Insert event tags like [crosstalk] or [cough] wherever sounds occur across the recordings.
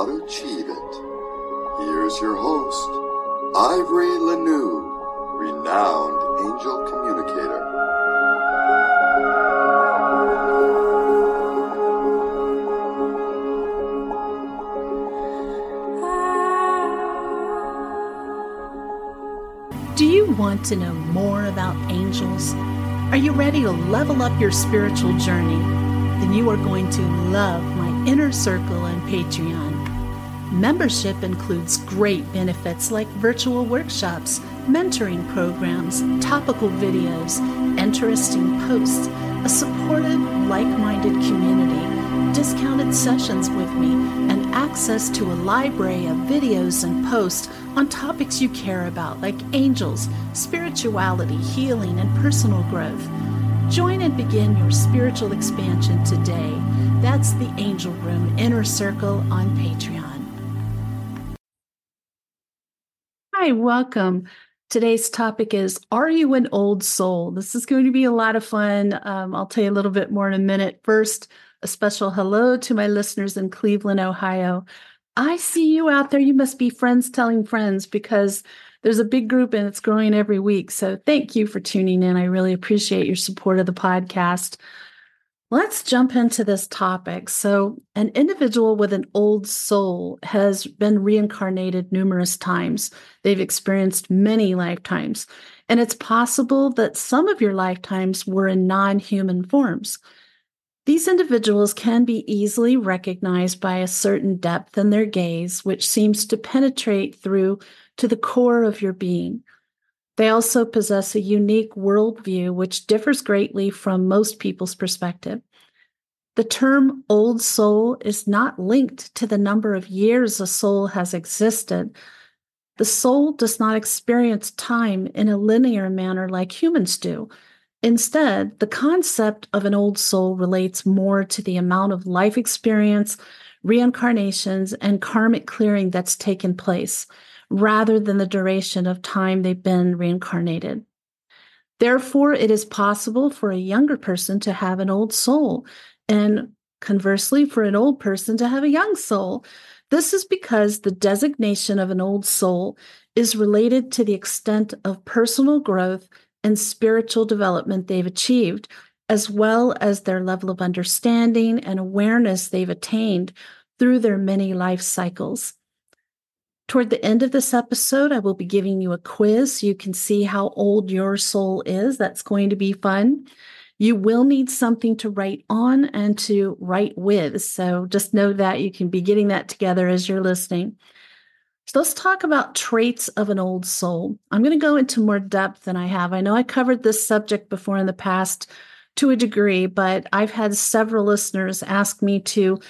how to achieve it. Here's your host, Ivory LaNoue, renowned angel communicator. Do you want to know more about angels? Are you ready to level up your spiritual journey? Then you are going to love my inner circle on Patreon. Membership includes great benefits like virtual workshops, mentoring programs, topical videos, interesting posts, a supportive, like minded community, discounted sessions with me, and access to a library of videos and posts on topics you care about, like angels, spirituality, healing, and personal growth. Join and begin your spiritual expansion today. That's the Angel Room Inner Circle on Patreon. Hi, welcome. Today's topic is Are you an old soul? This is going to be a lot of fun. Um, I'll tell you a little bit more in a minute. First, a special hello to my listeners in Cleveland, Ohio. I see you out there. You must be friends telling friends because there's a big group and it's growing every week. So thank you for tuning in. I really appreciate your support of the podcast. Let's jump into this topic. So, an individual with an old soul has been reincarnated numerous times. They've experienced many lifetimes. And it's possible that some of your lifetimes were in non human forms. These individuals can be easily recognized by a certain depth in their gaze, which seems to penetrate through to the core of your being. They also possess a unique worldview, which differs greatly from most people's perspective. The term old soul is not linked to the number of years a soul has existed. The soul does not experience time in a linear manner like humans do. Instead, the concept of an old soul relates more to the amount of life experience, reincarnations, and karmic clearing that's taken place, rather than the duration of time they've been reincarnated. Therefore, it is possible for a younger person to have an old soul, and conversely, for an old person to have a young soul. This is because the designation of an old soul is related to the extent of personal growth and spiritual development they've achieved, as well as their level of understanding and awareness they've attained through their many life cycles. Toward the end of this episode, I will be giving you a quiz so you can see how old your soul is. That's going to be fun. You will need something to write on and to write with. So just know that you can be getting that together as you're listening. So let's talk about traits of an old soul. I'm going to go into more depth than I have. I know I covered this subject before in the past to a degree, but I've had several listeners ask me to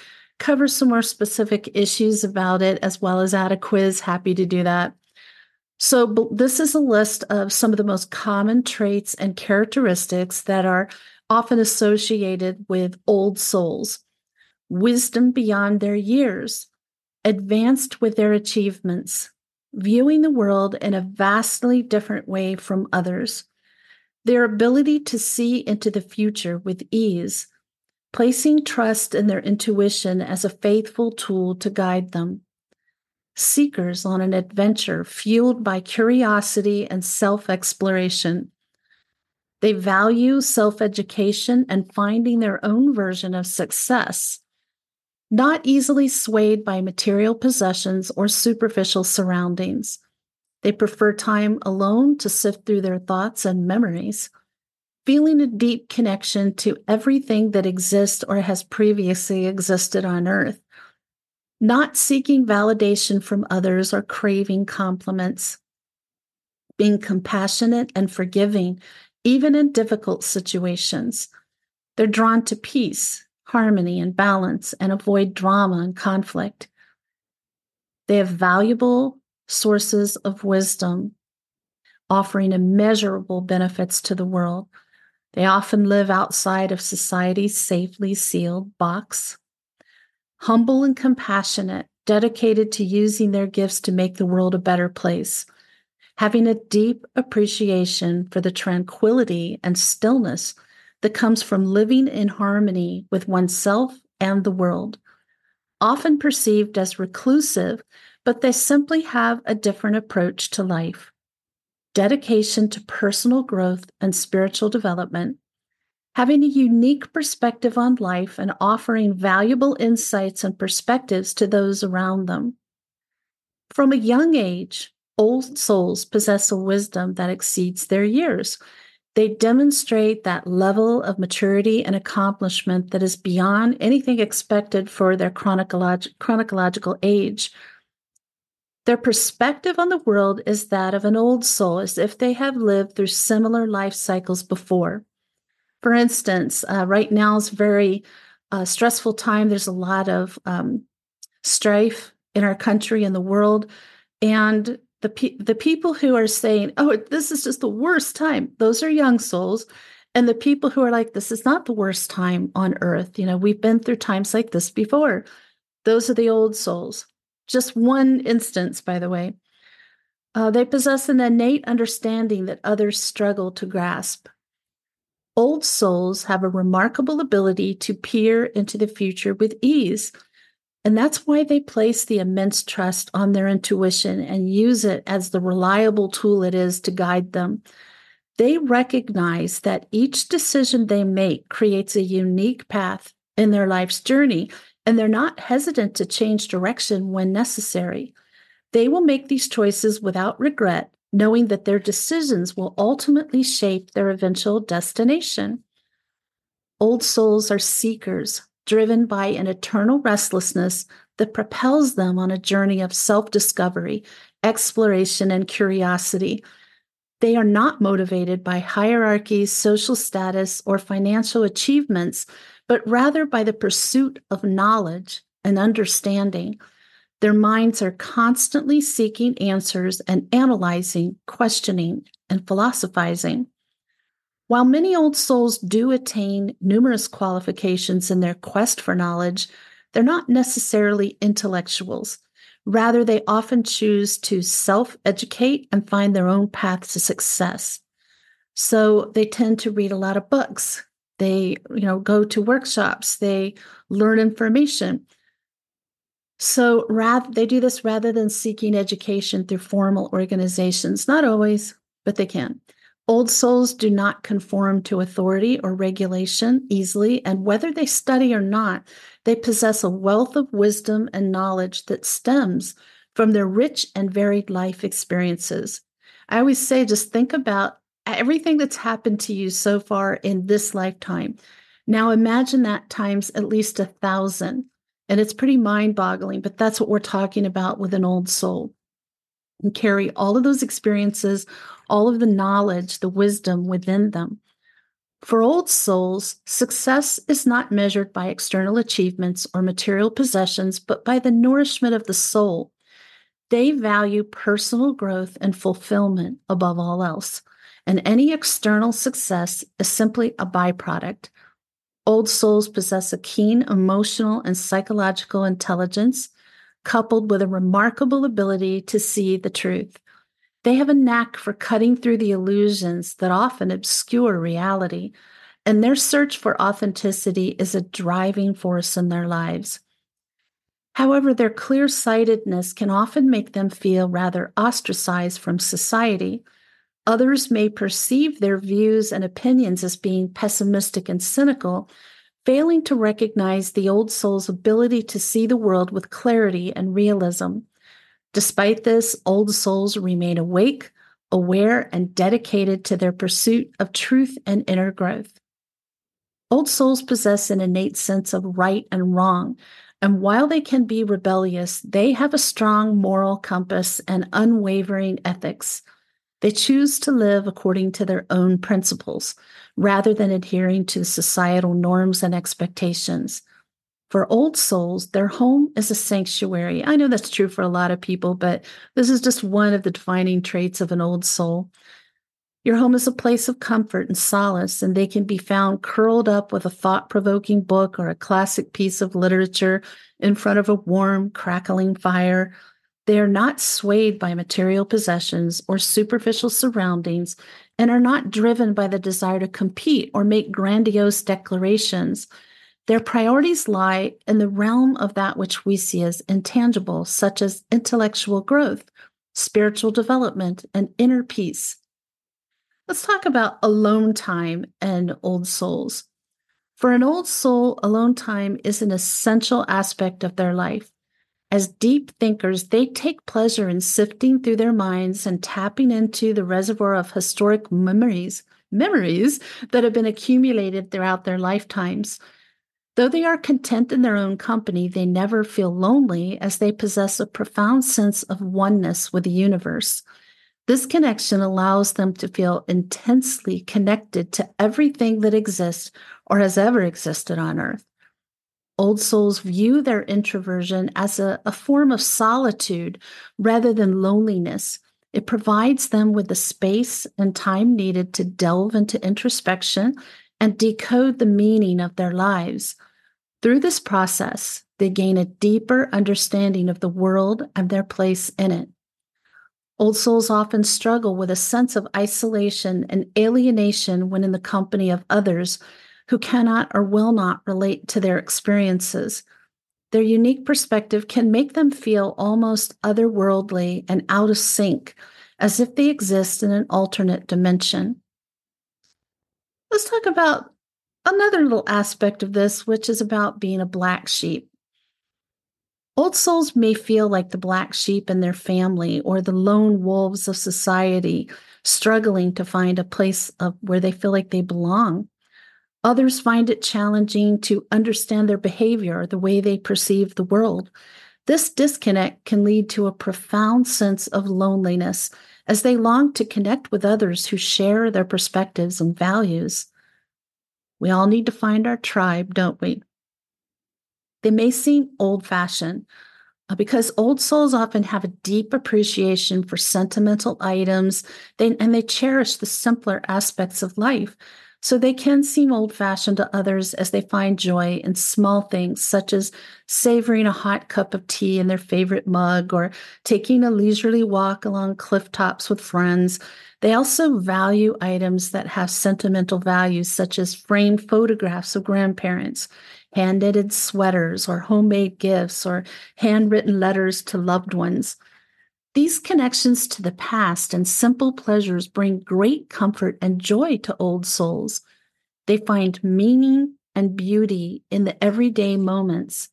cover some more specific issues about it as well as add a quiz. Happy to do that. So, this is a list of some of the most common traits and characteristics that are often associated with old souls wisdom beyond their years, advanced with their achievements, viewing the world in a vastly different way from others, their ability to see into the future with ease, placing trust in their intuition as a faithful tool to guide them, seekers on an adventure fueled by curiosity and self exploration. They value self education and finding their own version of success not easily swayed by material possessions or superficial surroundings. They prefer time alone to sift through their thoughts and memories, feeling a deep connection to everything that exists or has previously existed on earth, not seeking validation from others or craving compliments, being compassionate and forgiving, even in difficult situations. They're drawn to peace, harmony and balance and avoid drama and conflict. They have valuable sources of wisdom, offering immeasurable benefits to the world. They often live outside of society's safely sealed box. Humble and compassionate, dedicated to using their gifts to make the world a better place, having a deep appreciation for the tranquility and stillness that comes from living in harmony with oneself and the world. Often perceived as reclusive, but they simply have a different approach to life. Dedication to personal growth and spiritual development, having a unique perspective on life and offering valuable insights and perspectives to those around them. From a young age, old souls possess a wisdom that exceeds their years. They demonstrate that level of maturity and accomplishment that is beyond anything expected for their chronolog- chronological age. Their perspective on the world is that of an old soul, as if they have lived through similar life cycles before. For instance, uh, right now is very uh, stressful time. There's a lot of um, strife in our country and the world, and the pe- the people who are saying, "Oh, this is just the worst time," those are young souls, and the people who are like, "This is not the worst time on earth." You know, we've been through times like this before. Those are the old souls. Just one instance, by the way. Uh, they possess an innate understanding that others struggle to grasp. Old souls have a remarkable ability to peer into the future with ease. And that's why they place the immense trust on their intuition and use it as the reliable tool it is to guide them. They recognize that each decision they make creates a unique path in their life's journey, and they're not hesitant to change direction when necessary. They will make these choices without regret knowing that their decisions will ultimately shape their eventual destination. Old souls are seekers, driven by an eternal restlessness that propels them on a journey of self discovery, exploration, and curiosity. They are not motivated by hierarchies, social status, or financial achievements, but rather by the pursuit of knowledge and understanding. Their minds are constantly seeking answers and analyzing, questioning, and philosophizing. While many old souls do attain numerous qualifications in their quest for knowledge, they're not necessarily intellectuals. Rather, they often choose to self educate and find their own path to success. So they tend to read a lot of books. They, you know, go to workshops. They learn information. So rather, they do this rather than seeking education through formal organizations. Not always, but they can. Old souls do not conform to authority or regulation easily, and whether they study or not, they possess a wealth of wisdom and knowledge that stems from their rich and varied life experiences. I always say, just think about everything that's happened to you so far in this lifetime. Now imagine that times at least a thousand. And it's pretty mind boggling, but that's what we're talking about with an old soul. And carry all of those experiences, all of the knowledge, the wisdom within them. For old souls, success is not measured by external achievements or material possessions, but by the nourishment of the soul. They value personal growth and fulfillment above all else, and any external success is simply a byproduct, Old souls possess a keen emotional and psychological intelligence, coupled with a remarkable ability to see the truth. They have a knack for cutting through the illusions that often obscure reality, and their search for authenticity is a driving force in their lives. However, their clear sightedness can often make them feel rather ostracized from society Others may perceive their views and opinions as being pessimistic and cynical, failing to recognize the old soul's ability to see the world with clarity and realism. Despite this, old souls remain awake, aware, and dedicated to their pursuit of truth and inner growth. Old souls possess an innate sense of right and wrong, and while they can be rebellious, they have a strong moral compass and unwavering ethics. They choose to live according to their own principles rather than adhering to societal norms and expectations. For old souls, their home is a sanctuary. I know that's true for a lot of people, but this is just one of the defining traits of an old soul. Your home is a place of comfort and solace, and they can be found curled up with a thought provoking book or a classic piece of literature in front of a warm, crackling fire, they are not swayed by material possessions or superficial surroundings and are not driven by the desire to compete or make grandiose declarations. Their priorities lie in the realm of that which we see as intangible, such as intellectual growth, spiritual development, and inner peace. Let's talk about alone time and old souls. For an old soul, alone time is an essential aspect of their life. As deep thinkers, they take pleasure in sifting through their minds and tapping into the reservoir of historic memories, memories that have been accumulated throughout their lifetimes. Though they are content in their own company, they never feel lonely as they possess a profound sense of oneness with the universe. This connection allows them to feel intensely connected to everything that exists or has ever existed on earth. Old souls view their introversion as a, a form of solitude rather than loneliness. It provides them with the space and time needed to delve into introspection and decode the meaning of their lives. Through this process, they gain a deeper understanding of the world and their place in it. Old souls often struggle with a sense of isolation and alienation when in the company of others who cannot or will not relate to their experiences. Their unique perspective can make them feel almost otherworldly and out of sync, as if they exist in an alternate dimension. Let's talk about another little aspect of this, which is about being a black sheep. Old souls may feel like the black sheep in their family or the lone wolves of society, struggling to find a place of where they feel like they belong. Others find it challenging to understand their behavior, the way they perceive the world. This disconnect can lead to a profound sense of loneliness as they long to connect with others who share their perspectives and values. We all need to find our tribe, don't we? They may seem old fashioned uh, because old souls often have a deep appreciation for sentimental items and they cherish the simpler aspects of life. So they can seem old fashioned to others as they find joy in small things, such as savoring a hot cup of tea in their favorite mug or taking a leisurely walk along cliff tops with friends. They also value items that have sentimental values, such as framed photographs of grandparents, hand knitted sweaters, or homemade gifts, or handwritten letters to loved ones. These connections to the past and simple pleasures bring great comfort and joy to old souls. They find meaning and beauty in the everyday moments.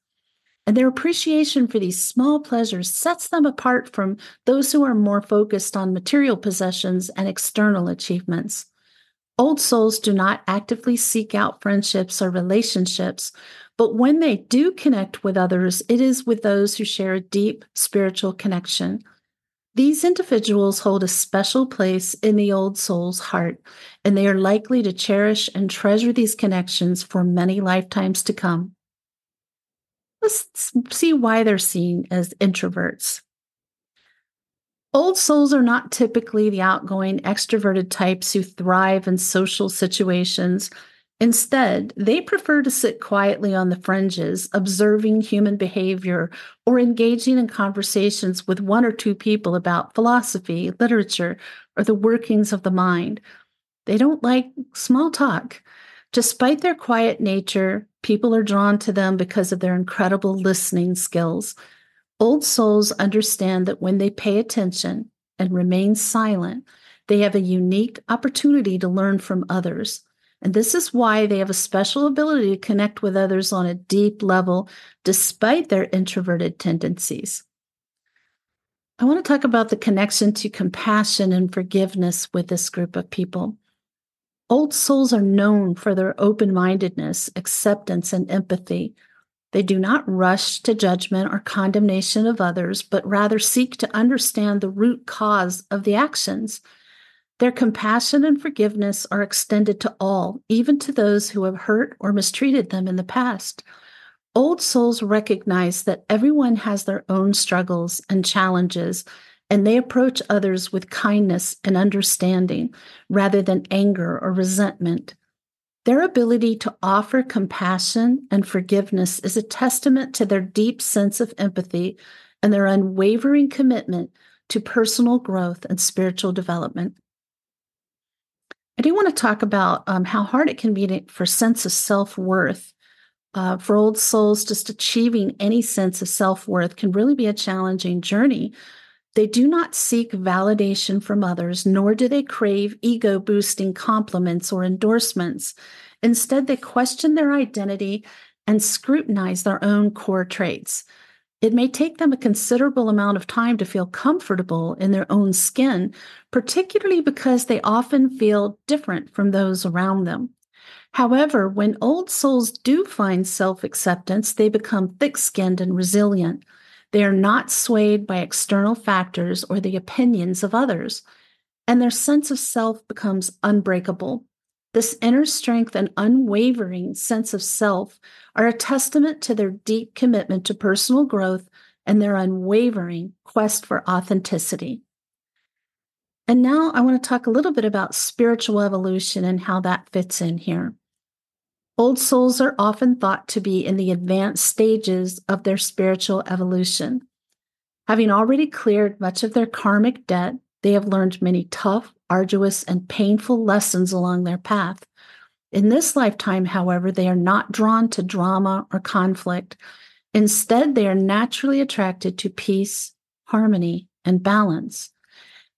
And their appreciation for these small pleasures sets them apart from those who are more focused on material possessions and external achievements. Old souls do not actively seek out friendships or relationships, but when they do connect with others, it is with those who share a deep spiritual connection. These individuals hold a special place in the old soul's heart, and they are likely to cherish and treasure these connections for many lifetimes to come. Let's see why they're seen as introverts. Old souls are not typically the outgoing, extroverted types who thrive in social situations Instead, they prefer to sit quietly on the fringes, observing human behavior or engaging in conversations with one or two people about philosophy, literature, or the workings of the mind. They don't like small talk. Despite their quiet nature, people are drawn to them because of their incredible listening skills. Old souls understand that when they pay attention and remain silent, they have a unique opportunity to learn from others. And this is why they have a special ability to connect with others on a deep level, despite their introverted tendencies. I want to talk about the connection to compassion and forgiveness with this group of people. Old souls are known for their open mindedness, acceptance, and empathy. They do not rush to judgment or condemnation of others, but rather seek to understand the root cause of the actions their compassion and forgiveness are extended to all, even to those who have hurt or mistreated them in the past. Old souls recognize that everyone has their own struggles and challenges, and they approach others with kindness and understanding rather than anger or resentment. Their ability to offer compassion and forgiveness is a testament to their deep sense of empathy and their unwavering commitment to personal growth and spiritual development. I do want to talk about um, how hard it can be to, for sense of self worth Uh, for old souls, just achieving any sense of self worth can really be a challenging journey. They do not seek validation from others, nor do they crave ego boosting compliments or endorsements. Instead, they question their identity and scrutinize their own core traits. It may take them a considerable amount of time to feel comfortable in their own skin, particularly because they often feel different from those around them. However, when old souls do find self acceptance, they become thick skinned and resilient. They are not swayed by external factors or the opinions of others, and their sense of self becomes unbreakable. This inner strength and unwavering sense of self are a testament to their deep commitment to personal growth and their unwavering quest for authenticity. And now I want to talk a little bit about spiritual evolution and how that fits in here. Old souls are often thought to be in the advanced stages of their spiritual evolution. Having already cleared much of their karmic debt, they have learned many tough, arduous, and painful lessons along their path. In this lifetime, however, they are not drawn to drama or conflict. Instead, they are naturally attracted to peace, harmony, and balance.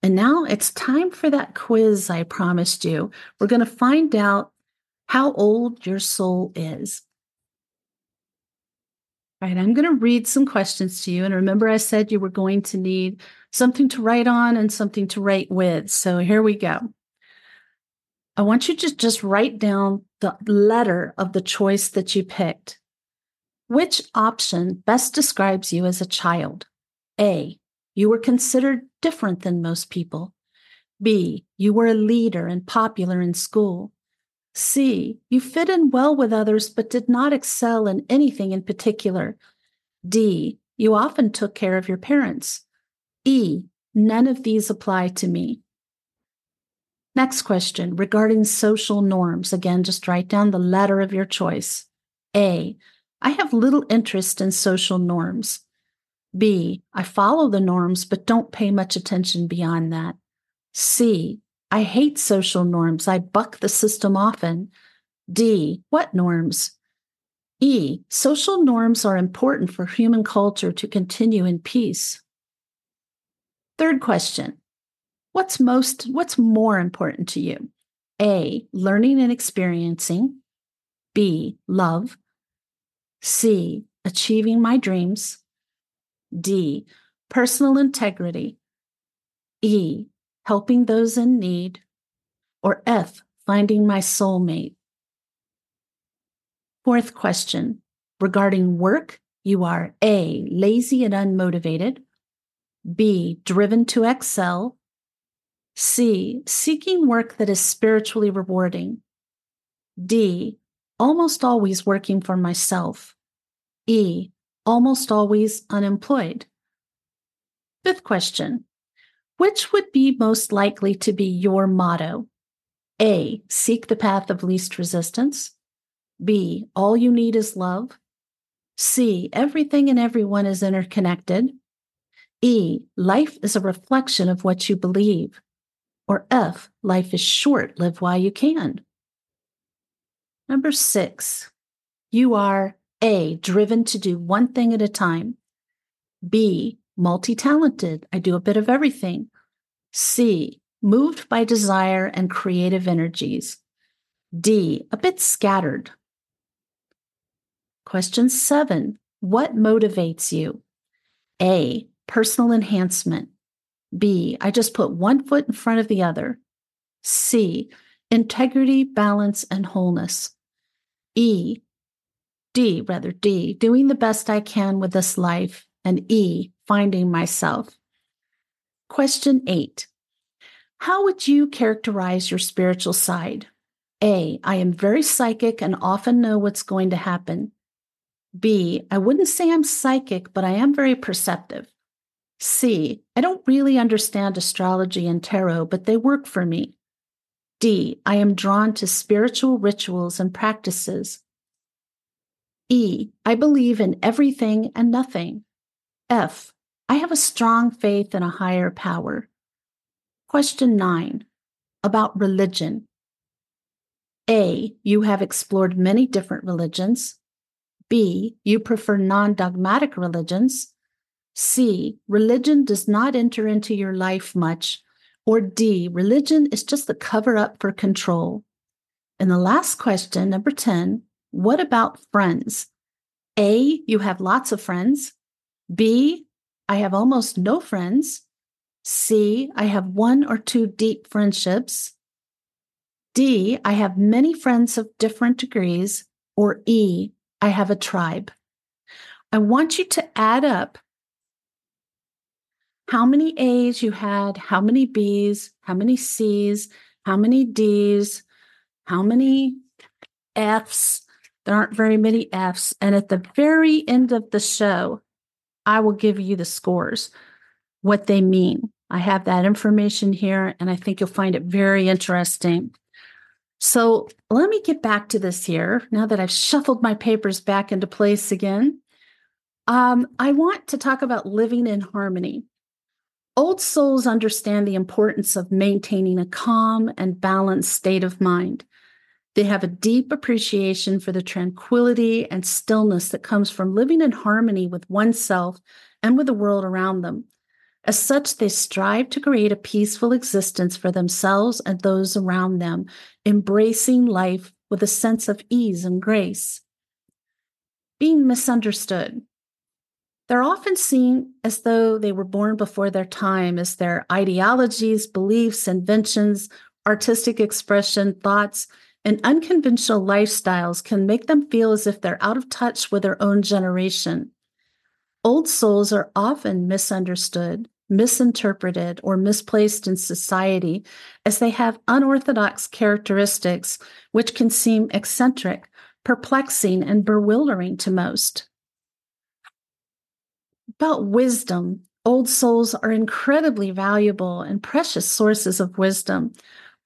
And now it's time for that quiz I promised you. We're going to find out how old your soul is. Right, I'm going to read some questions to you. And remember, I said you were going to need something to write on and something to write with. So here we go. I want you to just write down the letter of the choice that you picked. Which option best describes you as a child? A. You were considered different than most people. B. You were a leader and popular in school. C. You fit in well with others but did not excel in anything in particular. D. You often took care of your parents. E. None of these apply to me. Next question regarding social norms. Again, just write down the letter of your choice. A. I have little interest in social norms. B. I follow the norms but don't pay much attention beyond that. C. I hate social norms. I buck the system often. D. What norms? E. Social norms are important for human culture to continue in peace. Third question What's most, what's more important to you? A. Learning and experiencing. B. Love. C. Achieving my dreams. D. Personal integrity. E. Helping those in need. Or F. Finding my soulmate. Fourth question regarding work, you are A. Lazy and unmotivated. B. Driven to excel. C. Seeking work that is spiritually rewarding. D. Almost always working for myself. E. Almost always unemployed. Fifth question Which would be most likely to be your motto? A. Seek the path of least resistance. B. All you need is love. C. Everything and everyone is interconnected. E. Life is a reflection of what you believe. Or F, life is short, live while you can. Number six, you are A, driven to do one thing at a time. B, multi talented, I do a bit of everything. C, moved by desire and creative energies. D, a bit scattered. Question seven, what motivates you? A, personal enhancement. B, I just put one foot in front of the other. C, integrity, balance, and wholeness. E, D, rather D, doing the best I can with this life. And E, finding myself. Question eight How would you characterize your spiritual side? A, I am very psychic and often know what's going to happen. B, I wouldn't say I'm psychic, but I am very perceptive. C. I don't really understand astrology and tarot, but they work for me. D. I am drawn to spiritual rituals and practices. E. I believe in everything and nothing. F. I have a strong faith in a higher power. Question 9 about religion. A. You have explored many different religions. B, you prefer non dogmatic religions. C, religion does not enter into your life much. Or D, religion is just a cover up for control. And the last question, number 10, what about friends? A, you have lots of friends. B, I have almost no friends. C, I have one or two deep friendships. D, I have many friends of different degrees. Or E, I have a tribe. I want you to add up how many A's you had, how many B's, how many C's, how many D's, how many F's. There aren't very many F's. And at the very end of the show, I will give you the scores, what they mean. I have that information here, and I think you'll find it very interesting. So let me get back to this here now that I've shuffled my papers back into place again. Um, I want to talk about living in harmony. Old souls understand the importance of maintaining a calm and balanced state of mind. They have a deep appreciation for the tranquility and stillness that comes from living in harmony with oneself and with the world around them. As such, they strive to create a peaceful existence for themselves and those around them, embracing life with a sense of ease and grace. Being misunderstood. They're often seen as though they were born before their time, as their ideologies, beliefs, inventions, artistic expression, thoughts, and unconventional lifestyles can make them feel as if they're out of touch with their own generation. Old souls are often misunderstood, misinterpreted, or misplaced in society as they have unorthodox characteristics which can seem eccentric, perplexing, and bewildering to most. About wisdom, old souls are incredibly valuable and precious sources of wisdom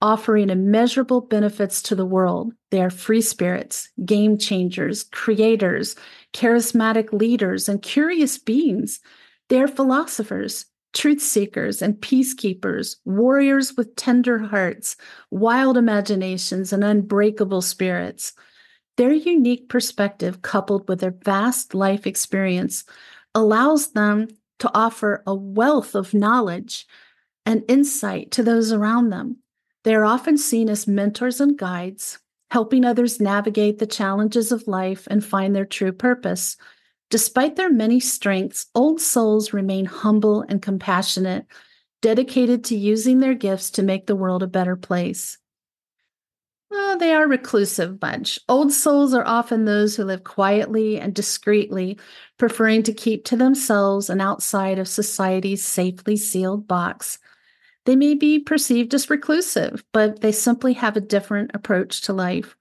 offering immeasurable benefits to the world. They are free spirits, game changers, creators, charismatic leaders, and curious beings. They are philosophers, truth seekers, and peacekeepers, warriors with tender hearts, wild imaginations, and unbreakable spirits. Their unique perspective, coupled with their vast life experience, allows them to offer a wealth of knowledge and insight to those around them. They are often seen as mentors and guides, helping others navigate the challenges of life and find their true purpose. Despite their many strengths, old souls remain humble and compassionate, dedicated to using their gifts to make the world a better place. Well, they are reclusive bunch. Old souls are often those who live quietly and discreetly, preferring to keep to themselves and outside of society's safely sealed box. They may be perceived as reclusive, but they simply have a different approach to life.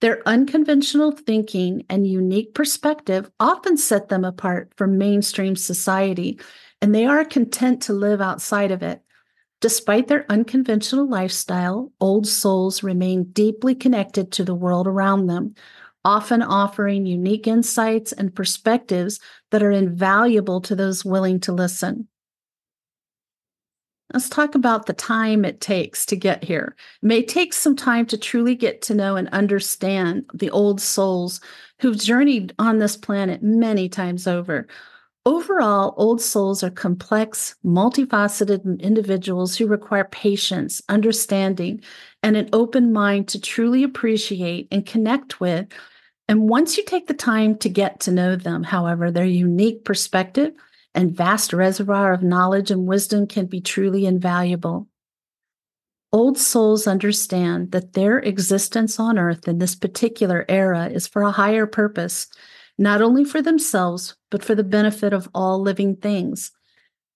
Their unconventional thinking and unique perspective often set them apart from mainstream society, and they are content to live outside of it. Despite their unconventional lifestyle, old souls remain deeply connected to the world around them, often offering unique insights and perspectives that are invaluable to those willing to listen. Let's talk about the time it takes to get here. It may take some time to truly get to know and understand the old souls who've journeyed on this planet many times over. Overall, old souls are complex, multifaceted individuals who require patience, understanding, and an open mind to truly appreciate and connect with. And once you take the time to get to know them, however, their unique perspective, and vast reservoir of knowledge and wisdom can be truly invaluable. Old souls understand that their existence on earth in this particular era is for a higher purpose, not only for themselves, but for the benefit of all living things.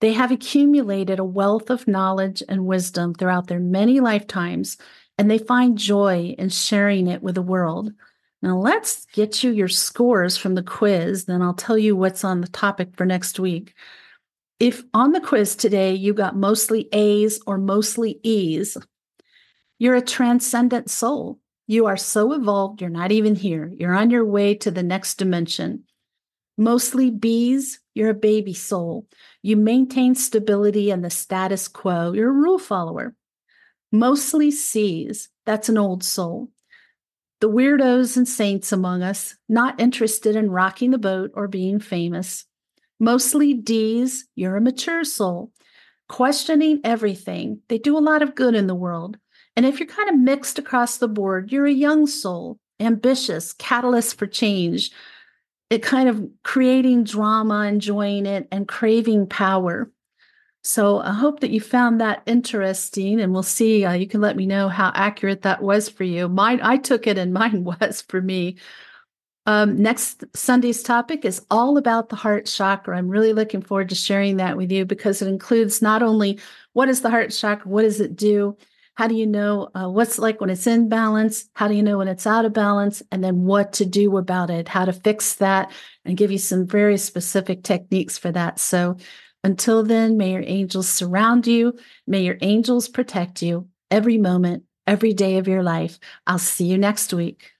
They have accumulated a wealth of knowledge and wisdom throughout their many lifetimes, and they find joy in sharing it with the world. Now, let's get you your scores from the quiz, then I'll tell you what's on the topic for next week. If on the quiz today you got mostly A's or mostly E's, you're a transcendent soul. You are so evolved, you're not even here. You're on your way to the next dimension. Mostly B's, you're a baby soul. You maintain stability and the status quo. You're a rule follower. Mostly C's, that's an old soul. The weirdos and saints among us, not interested in rocking the boat or being famous. Mostly D's, you're a mature soul, questioning everything. They do a lot of good in the world. And if you're kind of mixed across the board, you're a young soul, ambitious, catalyst for change, it kind of creating drama, enjoying it, and craving power. So I hope that you found that interesting, and we'll see. Uh, you can let me know how accurate that was for you. Mine, I took it, and [laughs] mine was for me. Um, next Sunday's topic is all about the heart chakra. I'm really looking forward to sharing that with you because it includes not only what is the heart chakra, what does it do, how do you know uh, what's like when it's in balance, how do you know when it's out of balance, and then what to do about it, how to fix that, and give you some very specific techniques for that. So until then, may your angels surround you. May your angels protect you every moment, every day of your life. I'll see you next week.